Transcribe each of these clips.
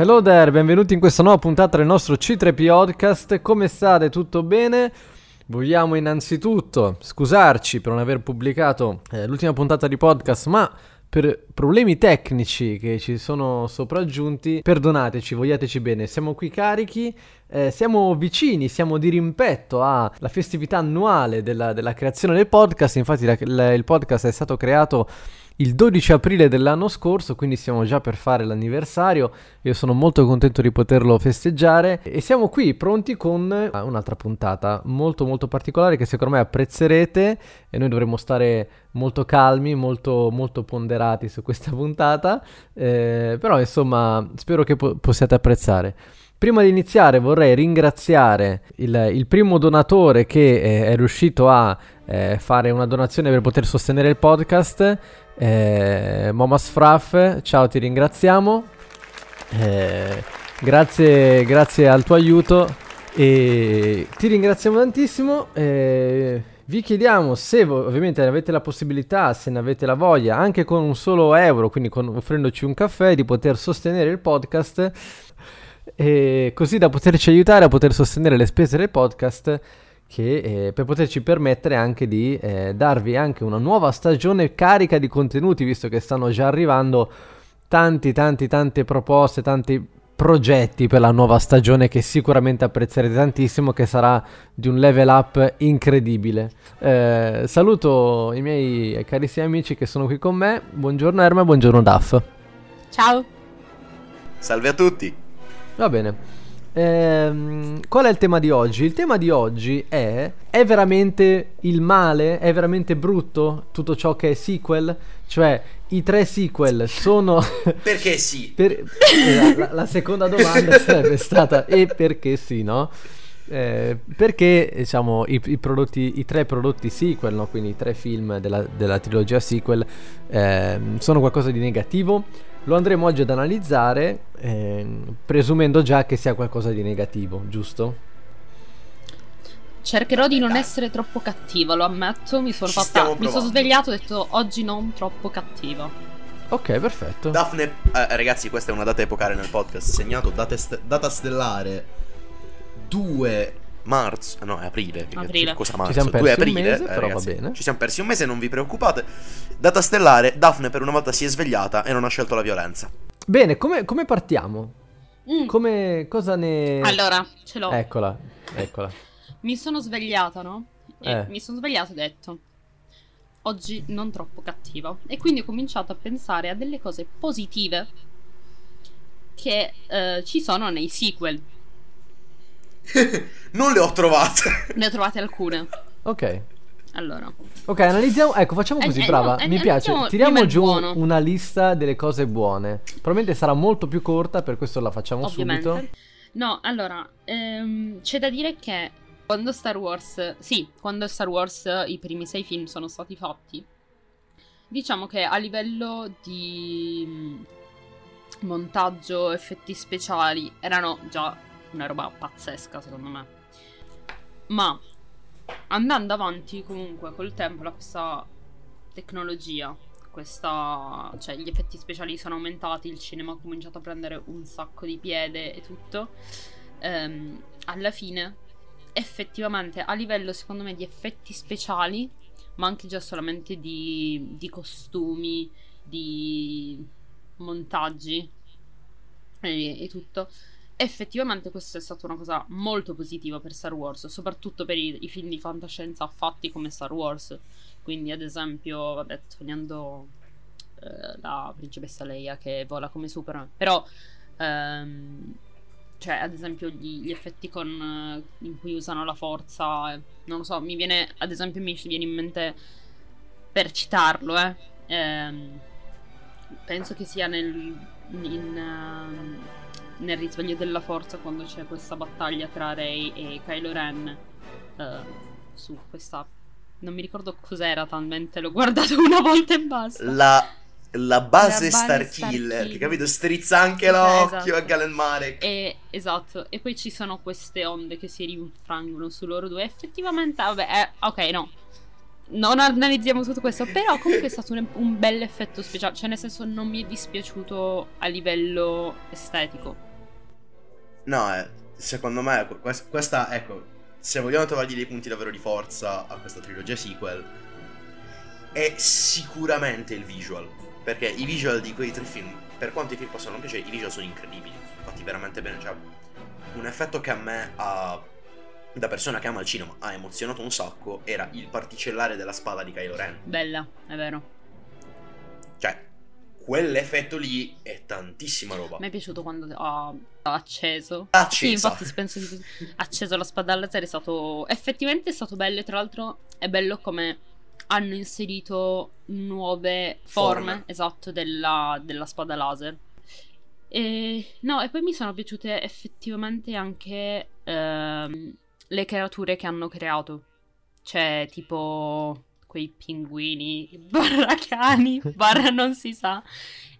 Hello there, benvenuti in questa nuova puntata del nostro C3P Podcast. Come state? Tutto bene? Vogliamo innanzitutto scusarci per non aver pubblicato eh, l'ultima puntata di podcast, ma per problemi tecnici che ci sono sopraggiunti, perdonateci, vogliateci bene, siamo qui carichi, eh, siamo vicini, siamo di rimpetto alla festività annuale della, della creazione del podcast, infatti la, la, il podcast è stato creato il 12 aprile dell'anno scorso, quindi stiamo già per fare l'anniversario. Io sono molto contento di poterlo festeggiare e siamo qui pronti con un'altra puntata molto molto particolare che secondo me apprezzerete e noi dovremo stare molto calmi, molto molto ponderati su questa puntata, eh, però insomma spero che po- possiate apprezzare. Prima di iniziare vorrei ringraziare il, il primo donatore che eh, è riuscito a eh, fare una donazione per poter sostenere il podcast eh, Momas Fraff, ciao, ti ringraziamo. Eh, grazie, grazie al tuo aiuto e ti ringraziamo tantissimo. Eh, vi chiediamo se ovviamente avete la possibilità, se ne avete la voglia, anche con un solo euro, quindi con, offrendoci un caffè, di poter sostenere il podcast, e così da poterci aiutare a poter sostenere le spese del podcast che, eh, per poterci permettere anche di eh, darvi anche una nuova stagione carica di contenuti, visto che stanno già arrivando tanti, tanti, tante proposte, tanti progetti per la nuova stagione che sicuramente apprezzerete tantissimo, che sarà di un level up incredibile. Eh, saluto i miei carissimi amici che sono qui con me. Buongiorno Erma, buongiorno Daf. Ciao. Salve a tutti. Va bene. Ehm, qual è il tema di oggi? Il tema di oggi è: è veramente il male? È veramente brutto tutto ciò che è sequel? Cioè, i tre sequel sono. perché sì? Per... Eh, la, la, seconda domanda sarebbe stata: e perché sì, no? Eh, perché diciamo i, i, prodotti, i, tre prodotti sequel, no? quindi i tre film della, della trilogia sequel, eh, sono qualcosa di negativo? Lo andremo oggi ad analizzare, eh, presumendo già che sia qualcosa di negativo, giusto? Cercherò di non essere troppo cattiva, lo ammetto. Mi sono, fatta, mi sono svegliato e ho detto oggi non troppo cattiva. Ok, perfetto. Daphne, eh, ragazzi, questa è una data epocale nel podcast. Segnato data, st- data stellare 2 marzo, no, è aprile. aprile. Cosa marzo? Ci siamo persi 2 aprile, un mese, eh, però ragazzi, va bene. Ci siamo persi un mese, non vi preoccupate. Data stellare, Daphne per una volta si è svegliata e non ha scelto la violenza. Bene, come, come partiamo? Mm. Come, cosa ne... Allora, ce l'ho. Eccola, eccola. Mi sono svegliata, no? E eh. mi sono svegliata e ho detto... Oggi non troppo cattiva. E quindi ho cominciato a pensare a delle cose positive che eh, ci sono nei sequel non le ho trovate. Ne ho trovate alcune. Ok. Allora. Ok, analizziamo. Ecco, facciamo così, eh, eh brava. no, Mi eh, piace. Tiriamo giù buono. una lista delle cose buone. Probabilmente sarà molto più corta, per questo la facciamo Ovviamente. subito. No, allora, ehm, c'è da dire che quando Star Wars. Sì, quando Star Wars i primi sei film sono stati fatti. Diciamo che a livello di mm, montaggio, effetti speciali erano già una roba pazzesca secondo me. Ma andando avanti comunque col tempo la questa tecnologia, questa, cioè gli effetti speciali sono aumentati, il cinema ha cominciato a prendere un sacco di piede e tutto. Ehm, alla fine, effettivamente a livello secondo me di effetti speciali, ma anche già solamente di, di costumi, di montaggi e, e tutto, effettivamente questa è stata una cosa molto positiva per Star Wars, soprattutto per i, i, film di fantascienza fatti come Star Wars. Quindi, ad esempio, vabbè, togliendo eh, la principessa Leia che vola come Superman. Però, ehm, cioè, ad esempio, gli, gli effetti con, eh, in cui usano la forza, eh, non lo so, mi viene, ad esempio, mi viene in mente, per citarlo, eh, ehm, penso che sia nel... In, uh, nel risveglio della forza quando c'è questa battaglia tra Rey e Kylo Ren uh, su questa non mi ricordo cos'era talmente l'ho guardato una volta e basta. La, la base Starkiller Star che capito strizza anche l'occhio esatto. a Galen Marek. E, esatto e poi ci sono queste onde che si rinfrangono su loro due. Effettivamente vabbè eh, ok no. Non analizziamo tutto questo, però comunque è stato un, un bel effetto speciale, cioè nel senso non mi è dispiaciuto a livello estetico. No, eh, secondo me questa, ecco, se vogliamo trovargli dei punti davvero di forza a questa trilogia sequel, è sicuramente il visual. Perché i visual di quei tre film, per quanto i film possano non piacere, i visual sono incredibili, fatti veramente bene. Cioè, un effetto che a me ha da persona che ama il cinema ha emozionato un sacco era il particellare della spada di Kylo Ren. Bella, è vero. Cioè, quell'effetto lì è tantissima roba. Mi è piaciuto quando ho acceso. Accesa. Sì, infatti penso di acceso la spada laser è stato effettivamente è stato bello e tra l'altro è bello come hanno inserito nuove forme, forme. esatto della, della spada laser. E, no, e poi mi sono piaciute effettivamente anche ehm, le creature che hanno creato. Cioè, tipo quei pinguini, barra cani, barra non si sa.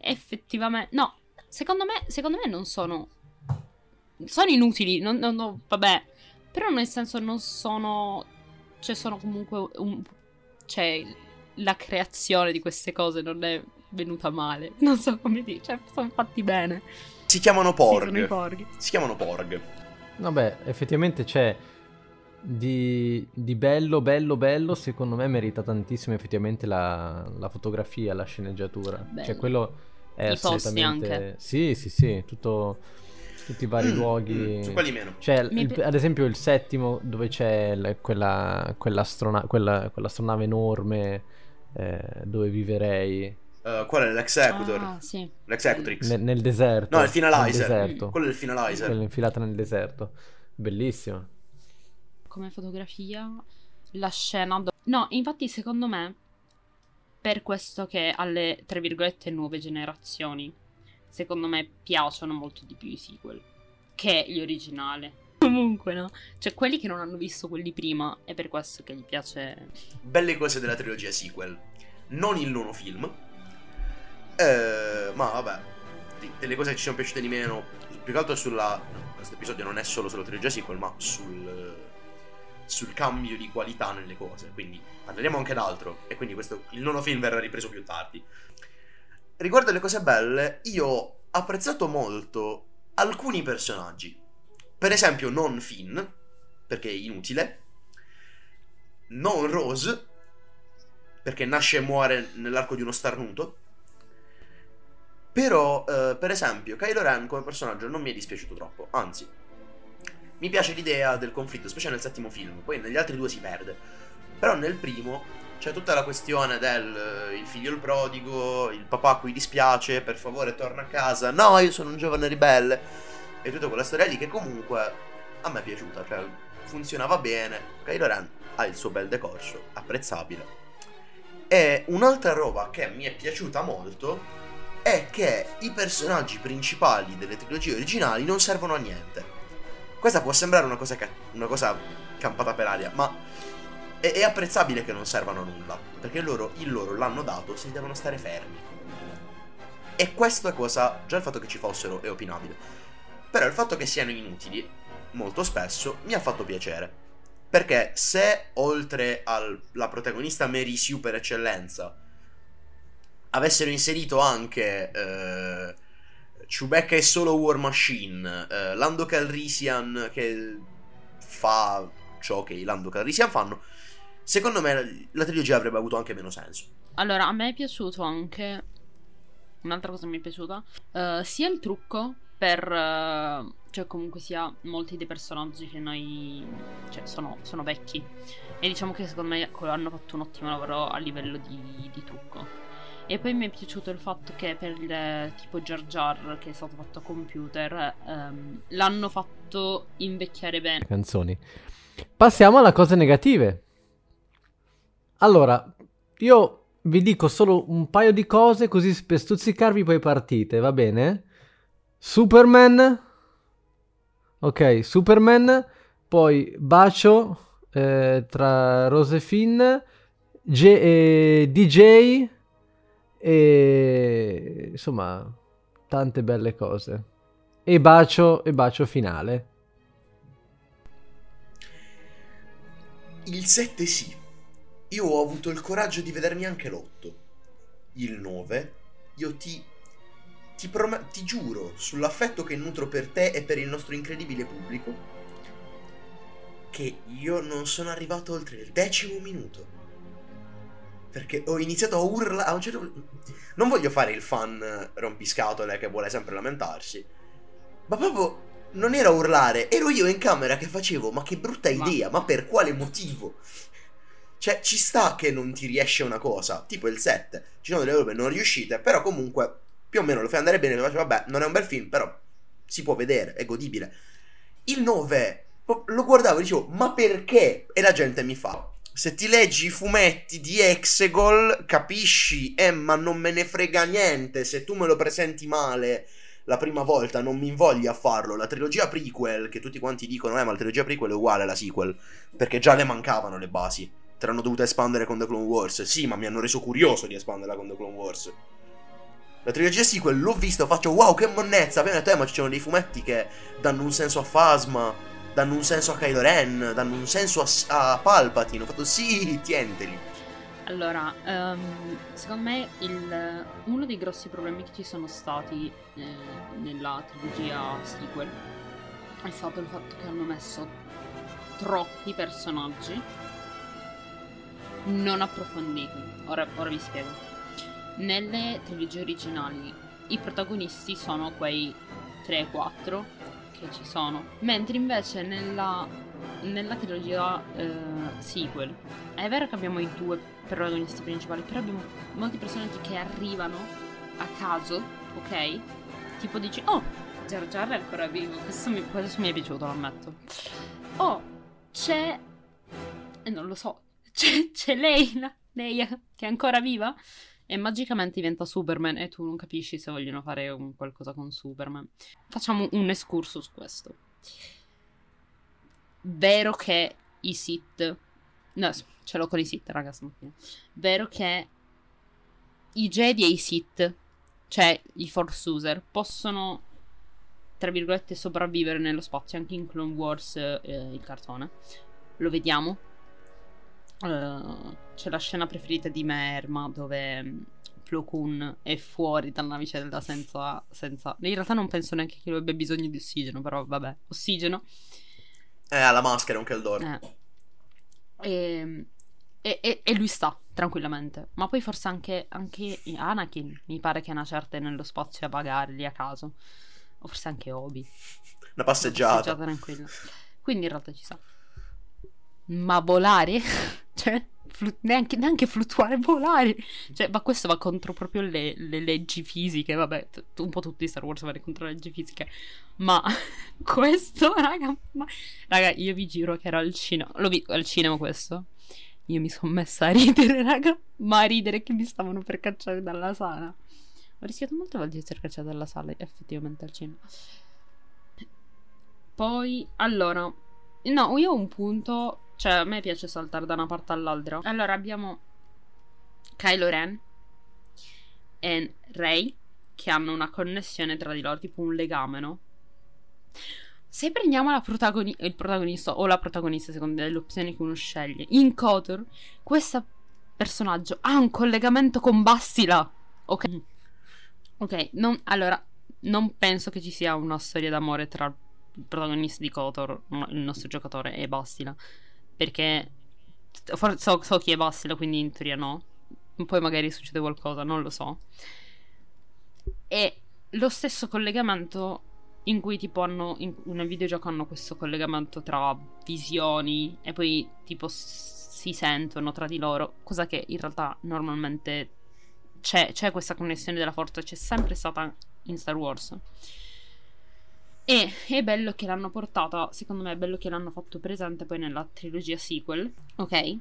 Effettivamente, no, secondo me, secondo me non sono... Sono inutili, non, non, no, vabbè. Però nel senso non sono... Cioè sono comunque un... Cioè, la creazione di queste cose non è venuta male. Non so come dire, cioè sono fatti bene. Si chiamano porg. Sì, porg. Si chiamano porg. Vabbè, effettivamente c'è di, di, bello, bello, bello, secondo me merita tantissimo effettivamente la, la fotografia, la sceneggiatura. Bello. Cioè quello è I assolutamente... anche. Sì, sì, sì, tutto, tutti i vari mm, luoghi. Mm, su quali meno. Cioè, il, ad esempio il settimo dove c'è l- quella, quell'astrona- quella, quell'astronave enorme eh, dove viverei. Uh, qual è l'executor? Ah, sì. L'executrix. Nel, nel deserto. No, il finalizer. Nel deserto. Quello è il finalizer. Quella infilata nel deserto. Bellissimo come fotografia la scena. Do- no, infatti, secondo me, per questo che alle tra virgolette nuove generazioni, secondo me piacciono molto di più i sequel che gli originali. Comunque, no? Cioè, quelli che non hanno visto quelli prima, è per questo che gli piace. Belle cose della trilogia sequel. Non il nono film. Eh, ma vabbè, delle cose che ci sono piaciute di meno. Più che altro sulla. questo episodio non è solo sulla trilogia sequel, ma sul sul cambio di qualità nelle cose. Quindi parleremo anche d'altro. E quindi questo, il nono film verrà ripreso più tardi. Riguardo le cose belle, io ho apprezzato molto alcuni personaggi. Per esempio, non Finn, perché è inutile. Non Rose, perché nasce e muore nell'arco di uno starnuto. Però, eh, per esempio, Kylo Ren come personaggio non mi è dispiaciuto troppo. Anzi, mi piace l'idea del conflitto, specie nel settimo film, poi negli altri due si perde. Però nel primo c'è tutta la questione del eh, il figlio il prodigo, il papà a cui dispiace, per favore torna a casa, no io sono un giovane ribelle. E tutta quella storia lì che comunque a me è piaciuta, cioè funzionava bene, Kylo Ren ha il suo bel decorso, apprezzabile. E un'altra roba che mi è piaciuta molto è che i personaggi principali delle trilogie originali non servono a niente. Questa può sembrare una cosa, una cosa campata per aria, ma è, è, apprezzabile che non servano a nulla. Perché loro il loro l'hanno dato, si devono stare fermi. E questa cosa, già il fatto che ci fossero è opinabile. Però il fatto che siano inutili, molto spesso, mi ha fatto piacere. Perché se oltre alla protagonista Mary Sue per eccellenza avessero inserito anche eh, Chewbacca è solo War Machine, uh, Lando Calrissian che fa ciò che i Lando Calrissian fanno, secondo me la trilogia avrebbe avuto anche meno senso. Allora, a me è piaciuto anche... Un'altra cosa mi è piaciuta, uh, sia il trucco per... Uh, cioè comunque sia molti dei personaggi che noi... cioè sono, sono vecchi. E diciamo che secondo me hanno fatto un ottimo lavoro a livello di, di trucco. E poi mi è piaciuto il fatto che per il tipo Jar Jar che è stato fatto a computer um, l'hanno fatto invecchiare bene. Canzoni. Passiamo alle cose negative. Allora, io vi dico solo un paio di cose così per stuzzicarvi poi partite, va bene? Superman. Ok, Superman. Poi bacio eh, tra Rose Finn. G- eh, DJ e insomma, tante belle cose. E bacio, e bacio finale. Il 7 sì. io ho avuto il coraggio di vedermi anche l'8. Il 9, io ti ti, prom- ti giuro sull'affetto che nutro per te e per il nostro incredibile pubblico che io non sono arrivato oltre il decimo minuto. Perché ho iniziato a urlare a un certo punto. Non voglio fare il fan rompiscatole che vuole sempre lamentarsi. Ma proprio non era urlare, ero io in camera che facevo, ma che brutta idea, ma, ma per quale motivo? Cioè, ci sta che non ti riesce una cosa, tipo il 7. Ci sono delle robe non riuscite, però comunque più o meno lo fai andare bene, faccio, vabbè, non è un bel film, però si può vedere, è godibile. Il 9 lo guardavo e dicevo, ma perché? E la gente mi fa, se ti leggi i fumetti di Exegol, capisci, eh, ma non me ne frega niente, se tu me lo presenti male la prima volta non mi invoglia a farlo. La trilogia prequel, che tutti quanti dicono, eh, ma la trilogia prequel è uguale alla sequel, perché già le mancavano le basi. Te l'hanno dovuta espandere con The Clone Wars. Sì, ma mi hanno reso curioso di espanderla con The Clone Wars. La trilogia sequel l'ho vista, faccio wow che monnezza, ho detto eh ma ci sono dei fumetti che danno un senso a Phasma, danno un senso a Kylo Ren, danno un senso a, a Palpatine, ho fatto sì, tienteli. Allora, um, secondo me il, uno dei grossi problemi che ci sono stati eh, nella trilogia sequel è stato il fatto che hanno messo troppi personaggi non approfonditi. Ora, ora vi spiego. Nelle trilogie originali i protagonisti sono quei 3-4 che ci sono, mentre invece nella, nella trilogia eh, sequel è vero che abbiamo i due protagonisti principali, però abbiamo molti personaggi che arrivano a caso, ok? Tipo dici, oh, Jar Jar è ancora vivo, questo mi, questo mi è piaciuto, lo ammetto. Oh, c'è... E eh, non lo so, c'è, c'è Leila, Leia, che è ancora viva? E magicamente diventa Superman e tu non capisci se vogliono fare un qualcosa con Superman. Facciamo un escurso su questo. Vero che i Sith... No, ce l'ho con i Sith, raga, stamattina. Vero che i Jedi e i Sith, cioè i Force User, possono, tra virgolette, sopravvivere nello spazio, anche in Clone Wars, eh, il cartone. Lo vediamo, Uh, c'è la scena preferita di Merma dove mm, Plo Koon è fuori dalla navicella senza, senza... In realtà non penso neanche che lui abbia bisogno di ossigeno, però vabbè, ossigeno. Eh, ha la maschera, un Keldor. Eh. E, e, e, e, lui sta tranquillamente. Ma poi forse anche, anche Anakin, mi pare che è una certa è nello spazio a pagare lì a caso. O forse anche Obi. Una passeggiata. Una passeggiata tranquilla. Quindi in realtà ci sta. Ma volare? Cioè, flu- neanche, neanche, fluttuare, volare. Cioè, ma questo va contro proprio le, le leggi fisiche. Vabbè, t- un po' tutti Star Wars vanno contro le leggi fisiche. Ma questo, raga, ma... raga, io vi giuro che ero al cinema. Lo vi- al cinema questo. Io mi sono messa a ridere, raga. Ma a ridere che mi stavano per cacciare dalla sala. Ho rischiato molte volte di essere cacciata dalla sala, effettivamente, al cinema. Poi, allora, no, io ho un punto cioè, a me piace saltare da una parte all'altra. Allora, abbiamo Kylo Ren e Rey che hanno una connessione tra di loro, tipo un legame, no? Se prendiamo protagoni- il protagonista o la protagonista, secondo le opzioni che uno sceglie, in Kotor, questo personaggio ha un collegamento con Bastila. Ok. Ok, non, allora, non penso che ci sia una storia d'amore tra il protagonista di Kotor, il nostro giocatore, e Bastila. Perché so, so chi è Bassila, quindi in teoria no. Poi magari succede qualcosa, non lo so. E lo stesso collegamento in cui tipo hanno in, nel videogioco hanno questo collegamento tra visioni e poi tipo si sentono tra di loro, cosa che in realtà normalmente c'è, c'è questa connessione della forza, c'è sempre stata in Star Wars. E è bello che l'hanno portata, secondo me è bello che l'hanno fatto presente poi nella trilogia sequel, ok?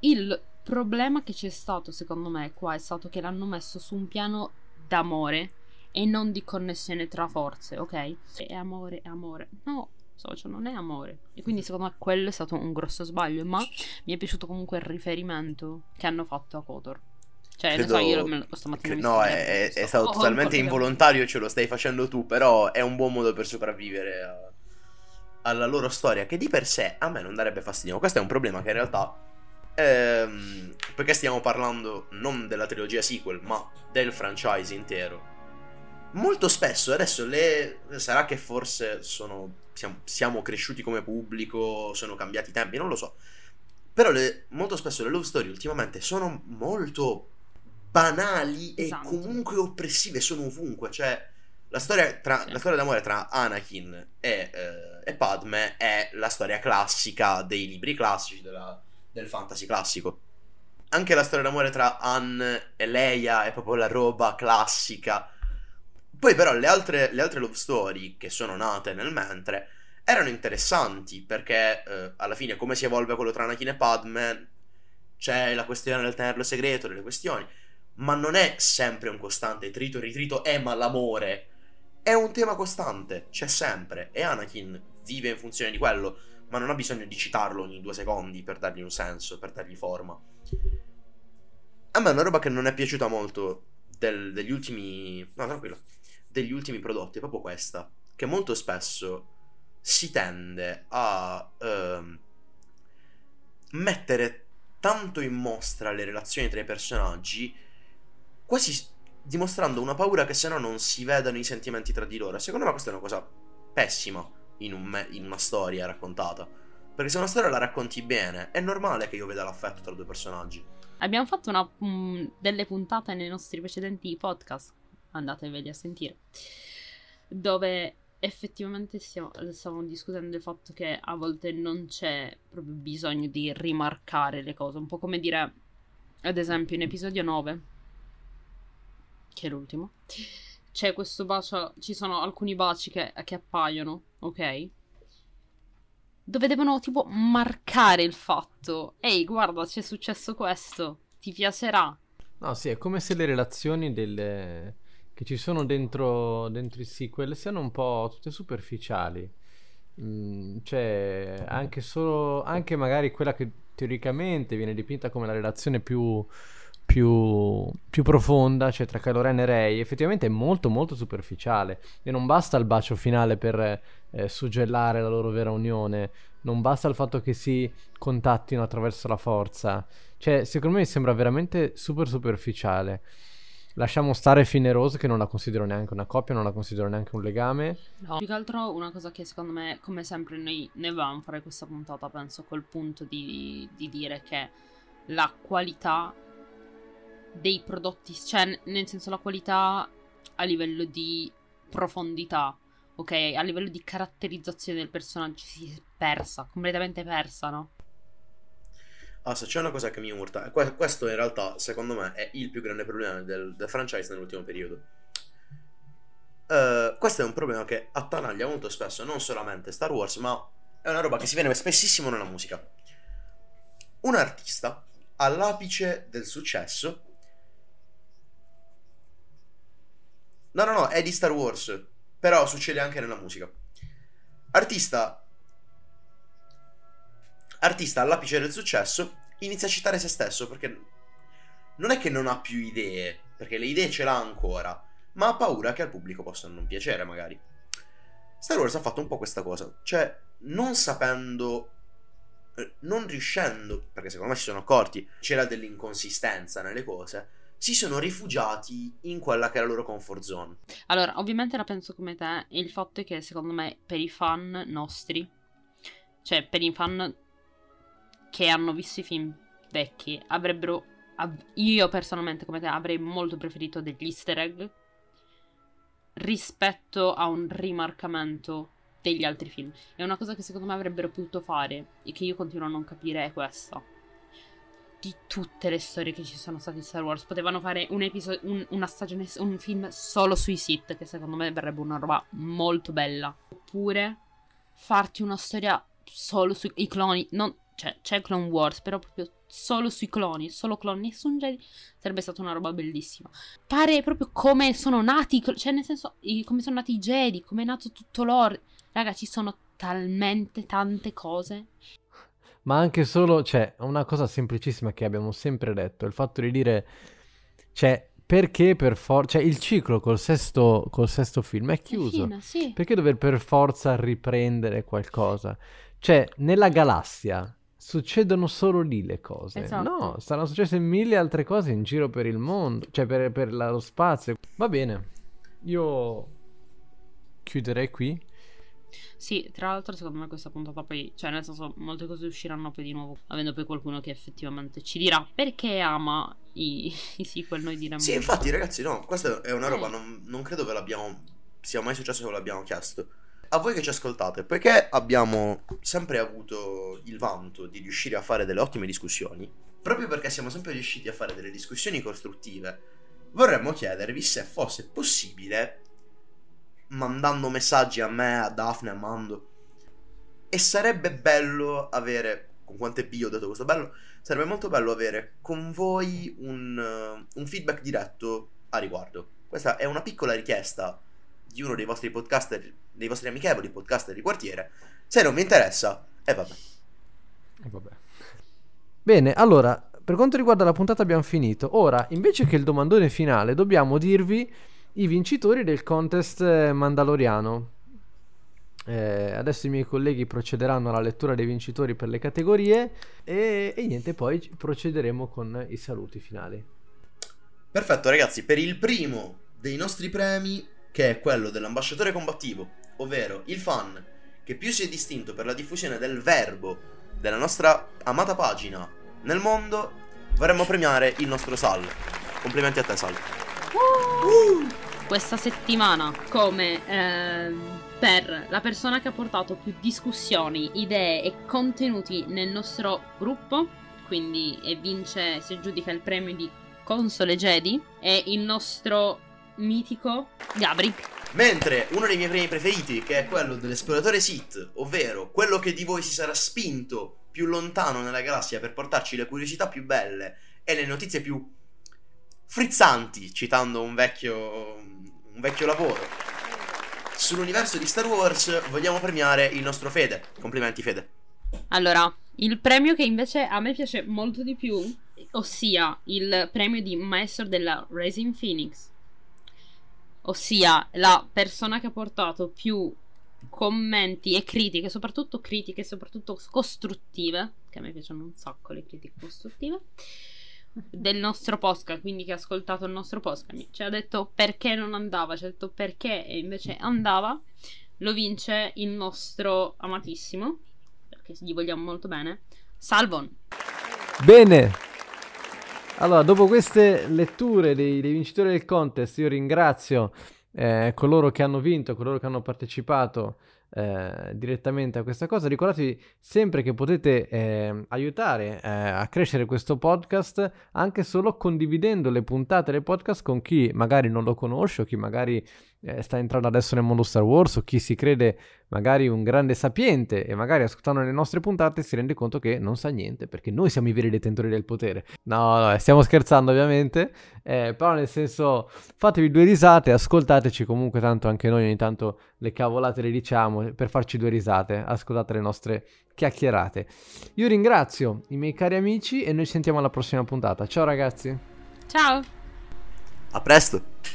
Il problema che c'è stato, secondo me, qua è stato che l'hanno messo su un piano d'amore e non di connessione tra forze, ok? È amore, è amore. No, socio, non è amore. E quindi secondo me quello è stato un grosso sbaglio, ma mi è piaciuto comunque il riferimento che hanno fatto a Kotor. Cioè, Credo... so, io stamattina No, è, è, stato oh, totalmente involontario, ce lo stai facendo tu, però è un buon modo per sopravvivere a, alla loro storia, che di per sé a me non darebbe fastidio. Questo è un problema che in realtà ehm, perché stiamo parlando non della trilogia sequel, ma del franchise intero. Molto spesso, adesso le... sarà che forse sono... siamo, siamo cresciuti come pubblico, sono cambiati i tempi, non lo so. Però le... molto spesso le love story ultimamente sono molto banali Esatto. e comunque oppressive, sono ovunque. Cioè, la storia, tra- Sì. la storia d'amore tra Anakin e, eh, e Padme è la storia classica dei libri classici della- del fantasy classico. Anche la storia d'amore tra Anne e Leia è proprio la roba classica. Poi però le altre, le altre love story che sono nate nel mentre erano interessanti perché eh, alla fine come si evolve quello tra Anakin e Padme c'è la questione del tenerlo segreto, delle questioni, ma non è sempre un costante trito e ritrito, eh ma l'amore è un tema costante, c'è sempre e Anakin vive in funzione di quello, ma non ha bisogno di citarlo ogni due secondi per dargli un senso, per dargli forma. A me una roba che non è piaciuta molto del- degli ultimi... No, tranquillo. Degli ultimi prodotti è proprio questa. Che molto spesso si tende a ehm, mettere tanto in mostra le relazioni tra i personaggi, quasi dimostrando una paura che se no non si vedano i sentimenti tra di loro. Secondo me questa è una cosa pessima in, un me- in una storia raccontata. Perché se una storia la racconti bene, è normale che io veda l'affetto tra due personaggi. Abbiamo fatto una- mm, delle puntate nei nostri precedenti podcast, andateveli a sentire, dove effettivamente stiamo, stavamo discutendo del fatto che a volte non c'è proprio bisogno di rimarcare le cose, un po' come dire, ad esempio in episodio 9, che è l'ultimo, c'è questo bacio, ci sono alcuni baci che, che appaiono, ok? Dove devono tipo marcare il fatto, ehi guarda c'è successo questo, ti piacerà. No, sì, è come se le relazioni delle... che ci sono dentro, dentro i sequel siano un po' tutte superficiali. Mm, cioè, anche solo, anche magari quella che teoricamente viene dipinta come la relazione più, più, più profonda, cioè tra Kylo Ren e Rey, effettivamente è molto molto superficiale e non basta il bacio finale per eh, suggellare la loro vera unione, non basta il fatto che si contattino attraverso la forza. Cioè, secondo me mi sembra veramente super superficiale. Lasciamo stare Finn e Rose che non la considero neanche una coppia, non la considero neanche un legame. No. Più che altro una cosa che secondo me, come sempre, noi ne volevamo fare questa puntata, penso, col punto di, di dire che la qualità dei prodotti, cioè nel senso la qualità a livello di profondità, ok? A livello di caratterizzazione del personaggio si è persa, completamente persa, no? Ah, se c'è una cosa che mi urta, que- questo in realtà, secondo me, è il più grande problema del, del franchise nell'ultimo periodo. Eh, questo è un problema che attanaglia molto spesso non solamente Star Wars, ma è una roba che si vede spessissimo nella musica. Un artista all'apice del successo. No, no, no, è di Star Wars, però succede anche nella musica. Artista artista all'apice del successo inizia a citare se stesso perché non è che non ha più idee, perché le idee ce l'ha ancora, ma ha paura che al pubblico possano non piacere magari. Star Wars ha fatto un po' questa cosa, cioè non sapendo, eh, non riuscendo, perché secondo me si sono accorti, c'era dell'inconsistenza nelle cose, si sono rifugiati in quella che è la loro comfort zone. Allora, ovviamente la penso come te, il fatto è che secondo me per i fan nostri, cioè per i fan che hanno visto i film vecchi, avrebbero... av- io personalmente come te avrei molto preferito degli easter egg rispetto a un rimarcamento degli altri film. E una cosa che secondo me avrebbero potuto fare, e che io continuo a non capire, è questa. Di tutte le storie che ci sono state in Star Wars, potevano fare un episodio, un- una stagione, un film solo sui Sith, che secondo me verrebbe una roba molto bella. Oppure farti una storia solo sui cloni, non, cioè c'è Clone Wars, però proprio solo sui cloni, solo cloni, nessun Jedi, sarebbe stata una roba bellissima. Pare proprio come sono nati, cioè nel senso, come sono nati i Jedi, come è nato tutto l'oro. Raga, ci sono talmente tante cose. Ma anche solo, cioè, una cosa semplicissima che abbiamo sempre detto, il fatto di dire, cioè, perché per forza, cioè, il ciclo col sesto, col sesto film è chiuso. Fine, sì. Perché dover per forza riprendere qualcosa? Cioè, nella galassia succedono solo lì le cose. Esatto. No, saranno successe mille altre cose in giro per il mondo, cioè per, per lo spazio. Va bene, io chiuderei qui. Sì, tra l'altro secondo me questa puntata poi, cioè nel senso molte cose usciranno poi di nuovo, avendo poi qualcuno che effettivamente ci dirà perché ama i, i sequel, noi diremo. Sì, infatti, ragazzi, no, questa è una roba, Eh. non, non credo ve l'abbiamo. sia mai successo che ve l'abbiamo chiesto. A voi che ci ascoltate, poiché abbiamo sempre avuto il vanto di riuscire a fare delle ottime discussioni, proprio perché siamo sempre riusciti a fare delle discussioni costruttive, vorremmo chiedervi se fosse possibile, mandando messaggi a me, a Daphne, a Mando, e sarebbe bello avere, con quante B ho detto questo bello, sarebbe molto bello avere con voi un, eh, un feedback diretto a riguardo. Questa è una piccola richiesta di uno dei vostri podcaster, dei vostri amichevoli podcaster di quartiere. Se non vi interessa, e vabbè. E vabbè. Bene, allora, per quanto riguarda la puntata abbiamo finito. Ora, invece che il domandone finale, dobbiamo dirvi i vincitori del contest eh, mandaloriano. Eh, adesso i miei colleghi procederanno alla lettura dei vincitori per le categorie e, e niente, poi procederemo con i saluti finali. Perfetto, ragazzi, per il primo dei nostri premi, che è quello dell'ambasciatore combattivo, ovvero il fan che più si è distinto per la diffusione del verbo della nostra amata pagina nel mondo, vorremmo premiare il nostro Sal. Complimenti a te, Sal. Questa settimana, come ehm, per la persona che ha portato più discussioni, idee e contenuti nel nostro gruppo, quindi e vince, si aggiudica il premio di console Jedi, è il nostro mitico Gabri. Mentre uno dei miei premi preferiti, che è quello dell'esploratore Sith, ovvero quello che di voi si sarà spinto più lontano nella galassia per portarci le curiosità più belle e le notizie più frizzanti, citando un vecchio, un vecchio lavoro. Sull'universo di Star Wars vogliamo premiare il nostro Fede. Complimenti Fede. Allora, il premio che invece a me piace molto di più, ossia il premio di maestro della Racing Phoenix, ossia la persona che ha portato più commenti e critiche, soprattutto critiche, soprattutto costruttive, che a me piacciono un sacco le critiche costruttive, del nostro podcast, quindi che ha ascoltato il nostro podcast, ci ha detto perché non andava, ci ha detto perché e invece andava, lo vince il nostro amatissimo, perché gli vogliamo molto bene, Salvon. Bene. Allora, dopo queste letture dei, dei vincitori del contest, io ringrazio eh, coloro che hanno vinto, coloro che hanno partecipato eh, direttamente a questa cosa. Ricordatevi sempre che potete eh, aiutare eh, a crescere questo podcast anche solo condividendo le puntate del podcast con chi magari non lo conosce o chi magari eh, sta entrando adesso nel mondo Star Wars o chi si crede magari un grande sapiente e magari ascoltando le nostre puntate si rende conto che non sa niente perché noi siamo i veri detentori del potere. No, no, stiamo scherzando ovviamente, eh, però nel senso fatevi due risate, ascoltateci comunque tanto anche noi ogni tanto le cavolate le diciamo per farci due risate, ascoltate le nostre chiacchierate. Io ringrazio i miei cari amici e noi ci sentiamo alla prossima puntata. Ciao ragazzi. Ciao! A presto.